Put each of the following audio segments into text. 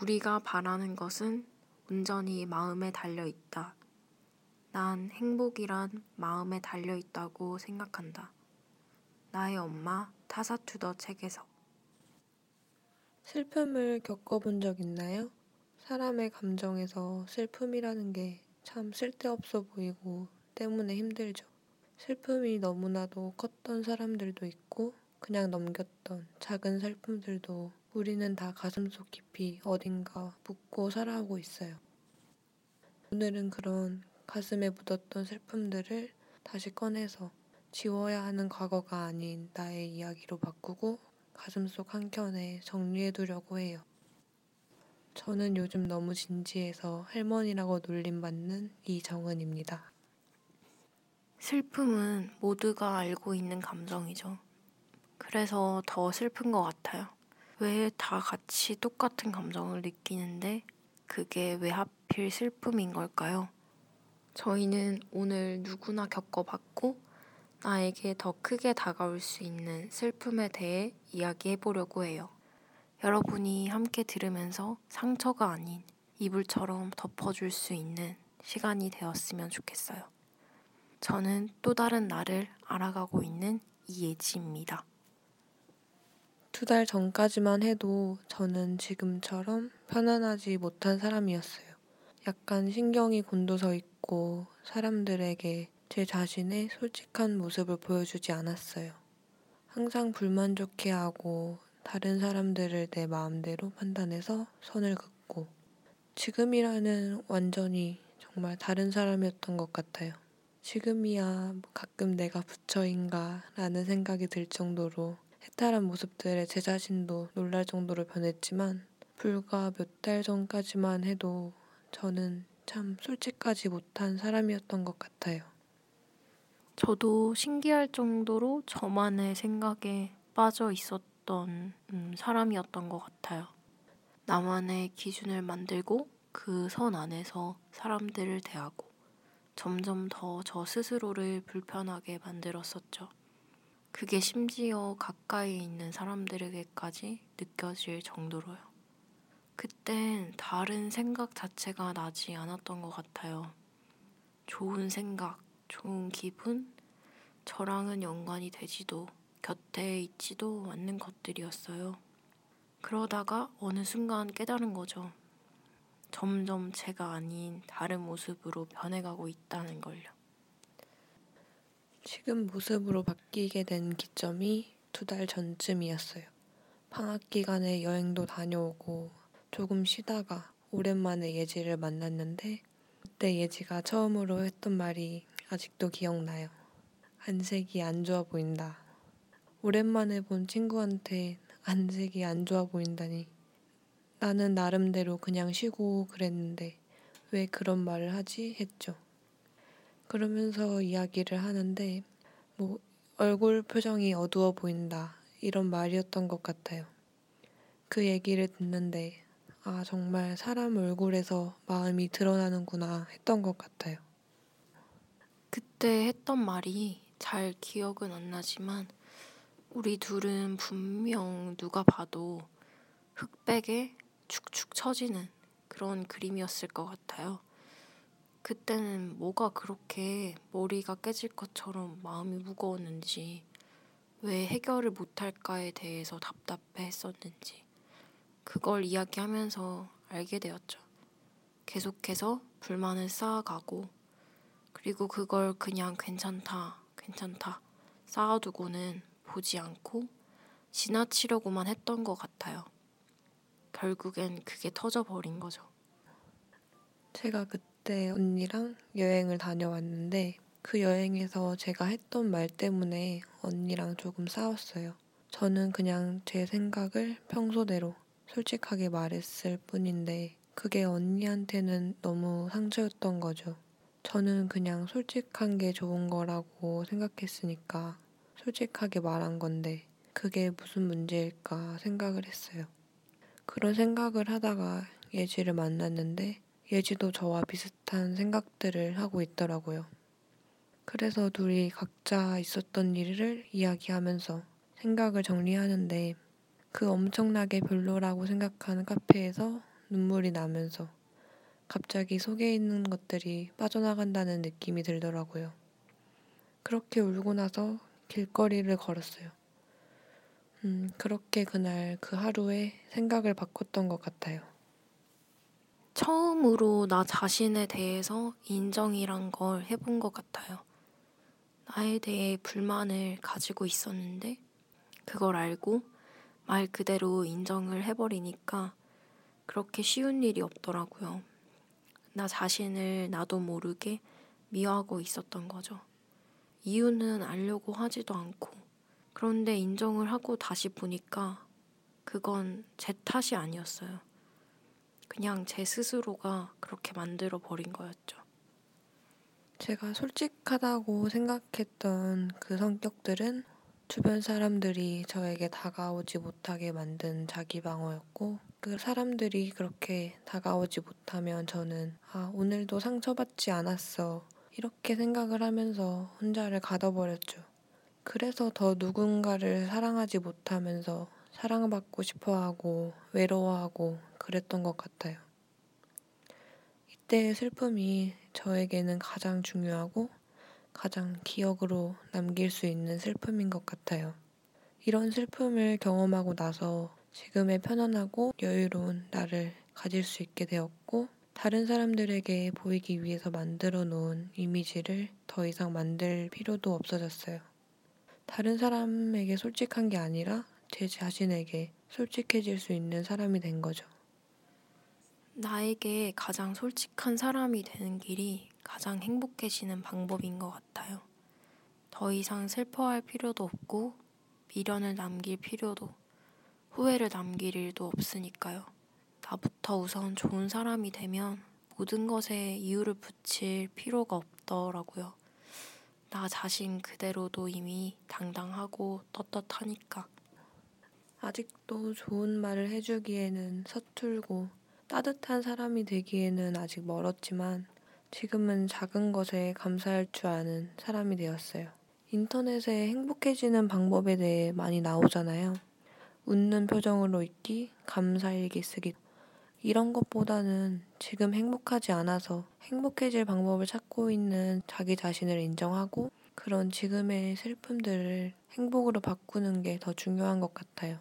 우리가 바라는 것은 온전히 마음에 달려 있다. 난 행복이란 마음에 달려 있다고 생각한다. 나의 엄마 타사투더 책에서 슬픔을 겪어본 적 있나요? 사람의 감정에서 슬픔이라는 게 참 쓸데없어 보이고 때문에 힘들죠. 슬픔이 너무나도 컸던 사람들도 있고 그냥 넘겼던 작은 슬픔들도 우리는 다 가슴속 깊이 어딘가 묻고 살아오고 있어요. 오늘은 그런 가슴에 묻었던 슬픔들을 다시 꺼내서 지워야 하는 과거가 아닌 나의 이야기로 바꾸고 가슴속 한켠에 정리해 두려고 해요. 저는 요즘 너무 진지해서 할머니라고 놀림받는 이정은입니다. 슬픔은 모두가 알고 있는 감정이죠. 그래서 더 슬픈 것 같아요. 왜 다 같이 똑같은 감정을 느끼는데 그게 왜 하필 슬픔인 걸까요? 저희는 오늘 누구나 겪어봤고 나에게 더 크게 다가올 수 있는 슬픔에 대해 이야기해 보려고 해요. 여러분이 함께 들으면서 상처가 아닌 이불처럼 덮어줄 수 있는 시간이 되었으면 좋겠어요. 저는 또 다른 나를 알아가고 있는 이예지입니다. 두 달 전까지만 해도 저는 지금처럼 편안하지 못한 사람이었어요. 약간 신경이 곤두서 있고 사람들에게 제 자신의 솔직한 모습을 보여주지 않았어요. 항상 불만족해 하고 다른 사람들을 내 마음대로 판단해서 선을 긋고 지금이라는 완전히 정말 다른 사람이었던 것 같아요. 지금이야 가끔 내가 부처인가 라는 생각이 들 정도로 해탈한 모습들에 제 자신도 놀랄 정도로 변했지만 불과 몇 달 전까지만 해도 저는 참 솔직하지 못한 사람이었던 것 같아요. 저도 신기할 정도로 저만의 생각에 빠져 있었던 음, 사람이었던 것 같아요. 나만의 기준을 만들고 그 선 안에서 사람들을 대하고 점점 더 저 스스로를 불편하게 만들었었죠. 그게 심지어 가까이 있는 사람들에게까지 느껴질 정도로요. 그땐 다른 생각 자체가 나지 않았던 것 같아요. 좋은 생각, 좋은 기분, 저랑은 연관이 되지도 곁에 있지도 않는 것들이었어요. 그러다가 어느 순간 깨달은 거죠. 점점 제가 아닌 다른 모습으로 변해가고 있다는 걸요. 지금 모습으로 바뀌게 된 기점이 두 달 전쯤이었어요. 방학 기간에 여행도 다녀오고 조금 쉬다가 오랜만에 예지를 만났는데 그때 예지가 처음으로 했던 말이 아직도 기억나요. 안색이 안 좋아 보인다. 오랜만에 본 친구한테 안색이 안 좋아 보인다니. 나는 나름대로 그냥 쉬고 그랬는데 왜 그런 말을 하지? 했죠. 그러면서 이야기를 하는데 뭐 얼굴 표정이 어두워 보인다. 이런 말이었던 것 같아요. 그 얘기를 듣는데 아, 정말 사람 얼굴에서 마음이 드러나는구나 했던 것 같아요. 그때 했던 말이 잘 기억은 안 나지만 우리 둘은 분명 누가 봐도 흑백에 축축 처지는 그런 그림이었을 것 같아요. 그때는 뭐가 그렇게 머리가 깨질 것처럼 마음이 무거웠는지, 왜 해결을 못할까에 대해서 답답해 했었는지, 그걸 이야기하면서 알게 되었죠. 계속해서 불만을 쌓아가고, 그리고 그걸 그냥 괜찮다, 괜찮다 쌓아두고는 보지 않고 지나치려고만 했던 것 같아요. 결국엔 그게 터져버린 거죠. 제가 그때 언니랑 여행을 다녀왔는데 그 여행에서 제가 했던 말 때문에 언니랑 조금 싸웠어요. 저는 그냥 제 생각을 평소대로 솔직하게 말했을 뿐인데 그게 언니한테는 너무 상처였던 거죠. 저는 그냥 솔직한 게 좋은 거라고 생각했으니까 솔직하게 말한 건데 그게 무슨 문제일까 생각을 했어요. 그런 생각을 하다가 예지를 만났는데 예지도 저와 비슷한 생각들을 하고 있더라고요. 그래서 둘이 각자 있었던 일을 이야기하면서 생각을 정리하는데 그 엄청나게 별로라고 생각하는 카페에서 눈물이 나면서 갑자기 속에 있는 것들이 빠져나간다는 느낌이 들더라고요. 그렇게 울고 나서 길거리를 걸었어요. 음, 그렇게 그날 그 하루에 생각을 바꿨던 것 같아요. 처음으로 나 자신에 대해서 인정이란 걸 해본 것 같아요. 나에 대해 불만을 가지고 있었는데, 그걸 알고 말 그대로 인정을 해버리니까 그렇게 쉬운 일이 없더라고요. 나 자신을 나도 모르게 미워하고 있었던 거죠. 이유는 알려고 하지도 않고. 그런데 인정을 하고 다시 보니까 그건 제 탓이 아니었어요. 그냥 제 스스로가 그렇게 만들어 버린 거였죠. 제가 솔직하다고 생각했던 그 성격들은 주변 사람들이 저에게 다가오지 못하게 만든 자기 방어였고, 그 사람들이 그렇게 다가오지 못하면 저는, 아, 오늘도 상처받지 않았어. 이렇게 생각을 하면서 혼자를 가둬버렸죠. 그래서 더 누군가를 사랑하지 못하면서 사랑받고 싶어 하고 외로워하고 그랬던 것 같아요. 이때의 슬픔이 저에게는 가장 중요하고 가장 기억으로 남길 수 있는 슬픔인 것 같아요. 이런 슬픔을 경험하고 나서 지금의 편안하고 여유로운 나를 가질 수 있게 되었고, 다른 사람들에게 보이기 위해서 만들어 놓은 이미지를 더 이상 만들 필요도 없어졌어요. 다른 사람에게 솔직한 게 아니라 제 자신에게 솔직해질 수 있는 사람이 된 거죠. 나에게 가장 솔직한 사람이 되는 길이 가장 행복해지는 방법인 것 같아요. 더 이상 슬퍼할 필요도 없고, 미련을 남길 필요도, 후회를 남길 일도 없으니까요. 나부터 우선 좋은 사람이 되면 모든 것에 이유를 붙일 필요가 없더라고요. 나 자신 그대로도 이미 당당하고 떳떳하니까. 아직도 좋은 말을 해주기에는 서툴고 따뜻한 사람이 되기에는 아직 멀었지만 지금은 작은 것에 감사할 줄 아는 사람이 되었어요. 인터넷에 행복해지는 방법에 대해 많이 나오잖아요. 웃는 표정으로 있기, 감사일기 쓰기. 이런 것보다는 지금 행복하지 않아서 행복해질 방법을 찾고 있는 자기 자신을 인정하고 그런 지금의 슬픔들을 행복으로 바꾸는 게 더 중요한 것 같아요.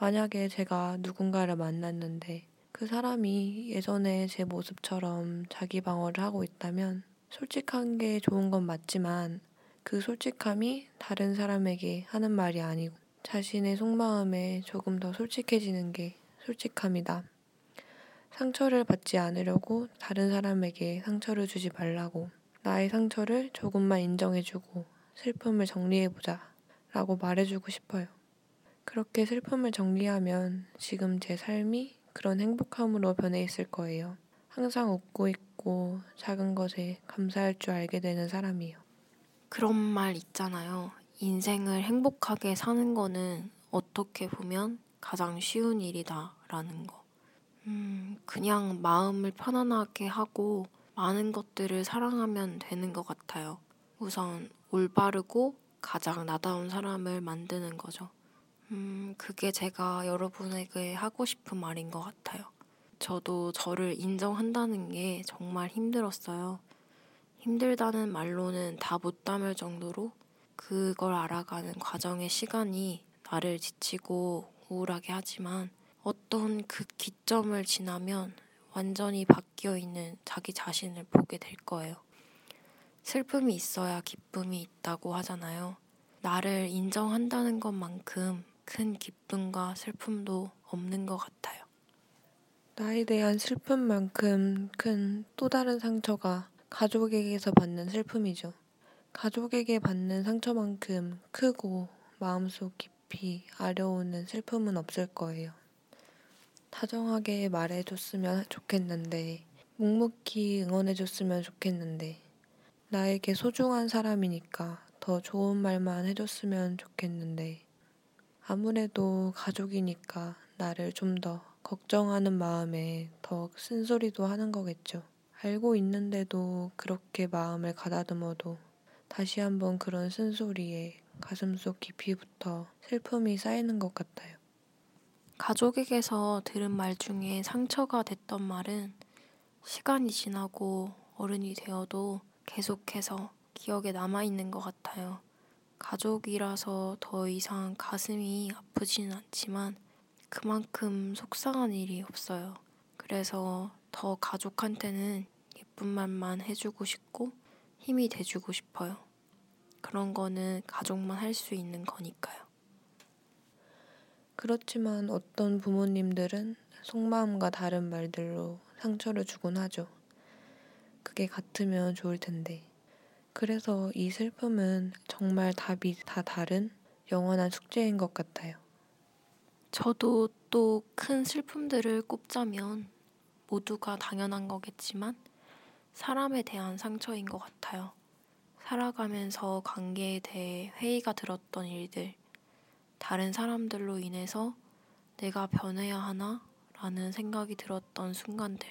만약에 제가 누군가를 만났는데 그 사람이 예전에 제 모습처럼 자기 방어를 하고 있다면 솔직한 게 좋은 건 맞지만 그 솔직함이 다른 사람에게 하는 말이 아니고 자신의 속마음에 조금 더 솔직해지는 게 솔직함이다. 상처를 받지 않으려고 다른 사람에게 상처를 주지 말라고 나의 상처를 조금만 인정해주고 슬픔을 정리해보자 라고 말해주고 싶어요. 그렇게 슬픔을 정리하면 지금 제 삶이 그런 행복함으로 변해 있을 거예요. 항상 웃고 있고 작은 것에 감사할 줄 알게 되는 사람이요. 그런 말 있잖아요. 인생을 행복하게 사는 거는 어떻게 보면 가장 쉬운 일이다라는 거. 음, 그냥 마음을 편안하게 하고 많은 것들을 사랑하면 되는 것 같아요. 우선 올바르고 가장 나다운 사람을 만드는 거죠. 음, 그게 제가 여러분에게 하고 싶은 말인 것 같아요. 저도 저를 인정한다는 게 정말 힘들었어요. 힘들다는 말로는 다 못 담을 정도로 그걸 알아가는 과정의 시간이 나를 지치고 우울하게 하지만 어떤 그 기점을 지나면 완전히 바뀌어 있는 자기 자신을 보게 될 거예요. 슬픔이 있어야 기쁨이 있다고 하잖아요. 나를 인정한다는 것만큼 큰 기쁨과 슬픔도 없는 것 같아요. 나에 대한 슬픔만큼 큰 또 다른 상처가 가족에게서 받는 슬픔이죠. 가족에게 받는 상처만큼 크고 마음속 깊이 아려오는 슬픔은 없을 거예요. 다정하게 말해줬으면 좋겠는데, 묵묵히 응원해줬으면 좋겠는데, 나에게 소중한 사람이니까 더 좋은 말만 해줬으면 좋겠는데, 아무래도 가족이니까 나를 좀 더 걱정하는 마음에 더 쓴소리도 하는 거겠죠. 알고 있는데도 그렇게 마음을 가다듬어도 다시 한번 그런 쓴소리에 가슴속 깊이부터 슬픔이 쌓이는 것 같아요. 가족에게서 들은 말 중에 상처가 됐던 말은 시간이 지나고 어른이 되어도 계속해서 기억에 남아있는 것 같아요. 가족이라서 더 이상 가슴이 아프지는 않지만 그만큼 속상한 일이 없어요. 그래서 더 가족한테는 예쁜 말만 해주고 싶고 힘이 돼주고 싶어요. 그런 거는 가족만 할 수 있는 거니까요. 그렇지만 어떤 부모님들은 속마음과 다른 말들로 상처를 주곤 하죠. 그게 같으면 좋을 텐데. 그래서 이 슬픔은 정말 답이 다 다른 영원한 숙제인 것 같아요. 저도 또 큰 슬픔들을 꼽자면 모두가 당연한 거겠지만 사람에 대한 상처인 것 같아요. 살아가면서 관계에 대해 회의가 들었던 일들, 다른 사람들로 인해서 내가 변해야 하나? 라는 생각이 들었던 순간들.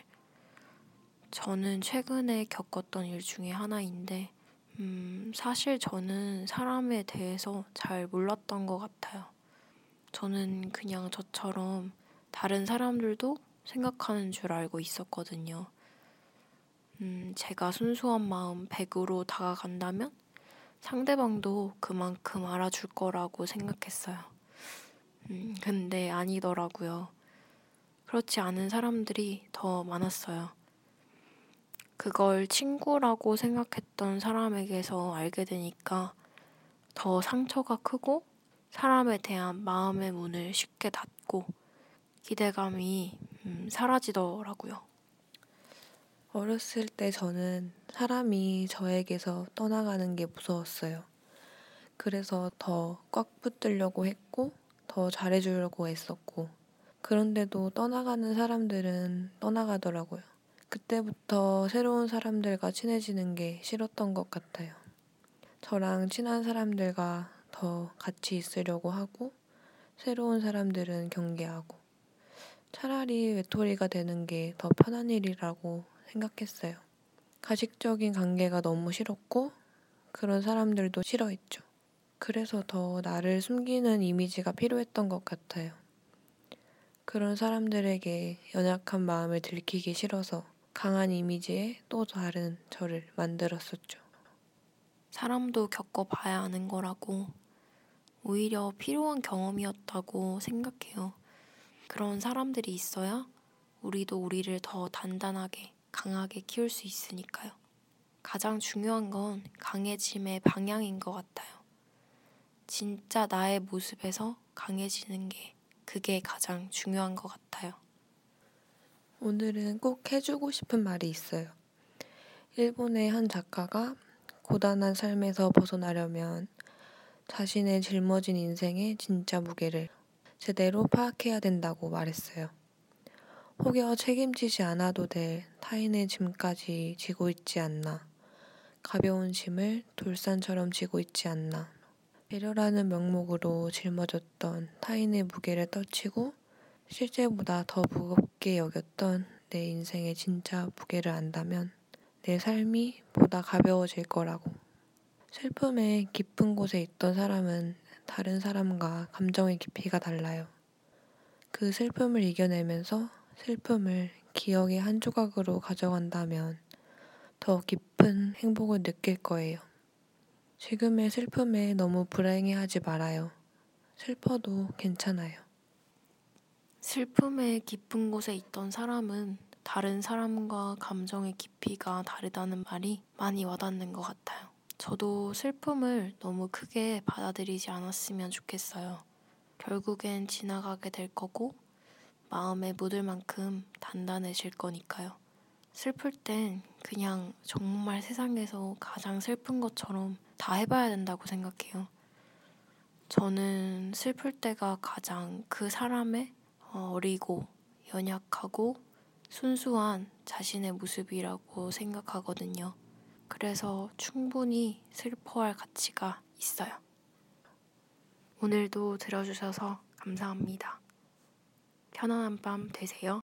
저는 최근에 겪었던 일 중에 하나인데, 음, 사실 저는 사람에 대해서 잘 몰랐던 것 같아요. 저는 그냥 저처럼 다른 사람들도 생각하는 줄 알고 있었거든요. 음, 제가 순수한 마음 100으로 다가간다면 상대방도 그만큼 알아줄 거라고 생각했어요. 음, 근데 아니더라고요. 그렇지 않은 사람들이 더 많았어요. 그걸 친구라고 생각했던 사람에게서 알게 되니까 더 상처가 크고 사람에 대한 마음의 문을 쉽게 닫고 기대감이 음, 사라지더라고요. 어렸을 때 저는 사람이 저에게서 떠나가는 게 무서웠어요. 그래서 더 꽉 붙들려고 했고, 더 잘해주려고 했었고, 그런데도 떠나가는 사람들은 떠나가더라고요. 그때부터 새로운 사람들과 친해지는 게 싫었던 것 같아요. 저랑 친한 사람들과 더 같이 있으려고 하고, 새로운 사람들은 경계하고, 차라리 외톨이가 되는 게 더 편한 일이라고 생각했어요. 가식적인 관계가 너무 싫었고 그런 사람들도 싫어했죠. 그래서 더 나를 숨기는 이미지가 필요했던 것 같아요. 그런 사람들에게 연약한 마음을 들키기 싫어서 강한 이미지에 또 다른 저를 만들었었죠. 사람도 겪어봐야 아는 거라고 오히려 필요한 경험이었다고 생각해요. 그런 사람들이 있어야 우리도 우리를 더 단단하게 강하게 키울 수 있으니까요. 가장 중요한 건 강해짐의 방향인 것 같아요. 진짜 나의 모습에서 강해지는 게 그게 가장 중요한 것 같아요. 오늘은 꼭 해주고 싶은 말이 있어요. 일본의 한 작가가 고단한 삶에서 벗어나려면 자신의 짊어진 인생의 진짜 무게를 제대로 파악해야 된다고 말했어요. 혹여 책임지지 않아도 될 타인의 짐까지 지고 있지 않나. 가벼운 짐을 돌산처럼 지고 있지 않나. 배려라는 명목으로 짊어졌던 타인의 무게를 떨치고 실제보다 더 무겁게 여겼던 내 인생의 진짜 무게를 안다면 내 삶이 보다 가벼워질 거라고. 슬픔의 깊은 곳에 있던 사람은 다른 사람과 감정의 깊이가 달라요. 그 슬픔을 이겨내면서 슬픔을 기억의 한 조각으로 가져간다면 더 깊은 행복을 느낄 거예요. 지금의 슬픔에 너무 불행해하지 말아요. 슬퍼도 괜찮아요. 슬픔의 깊은 곳에 있던 사람은 다른 사람과 감정의 깊이가 다르다는 말이 많이 와닿는 것 같아요. 저도 슬픔을 너무 크게 받아들이지 않았으면 좋겠어요. 결국엔 지나가게 될 거고 마음에 묻을 만큼 단단해질 거니까요. 슬플 땐 그냥 정말 세상에서 가장 슬픈 것처럼 다 해봐야 된다고 생각해요. 저는 슬플 때가 가장 그 사람의 어, 어리고 연약하고 순수한 자신의 모습이라고 생각하거든요. 그래서 충분히 슬퍼할 가치가 있어요. 오늘도 들어주셔서 감사합니다. 편안한 밤 되세요.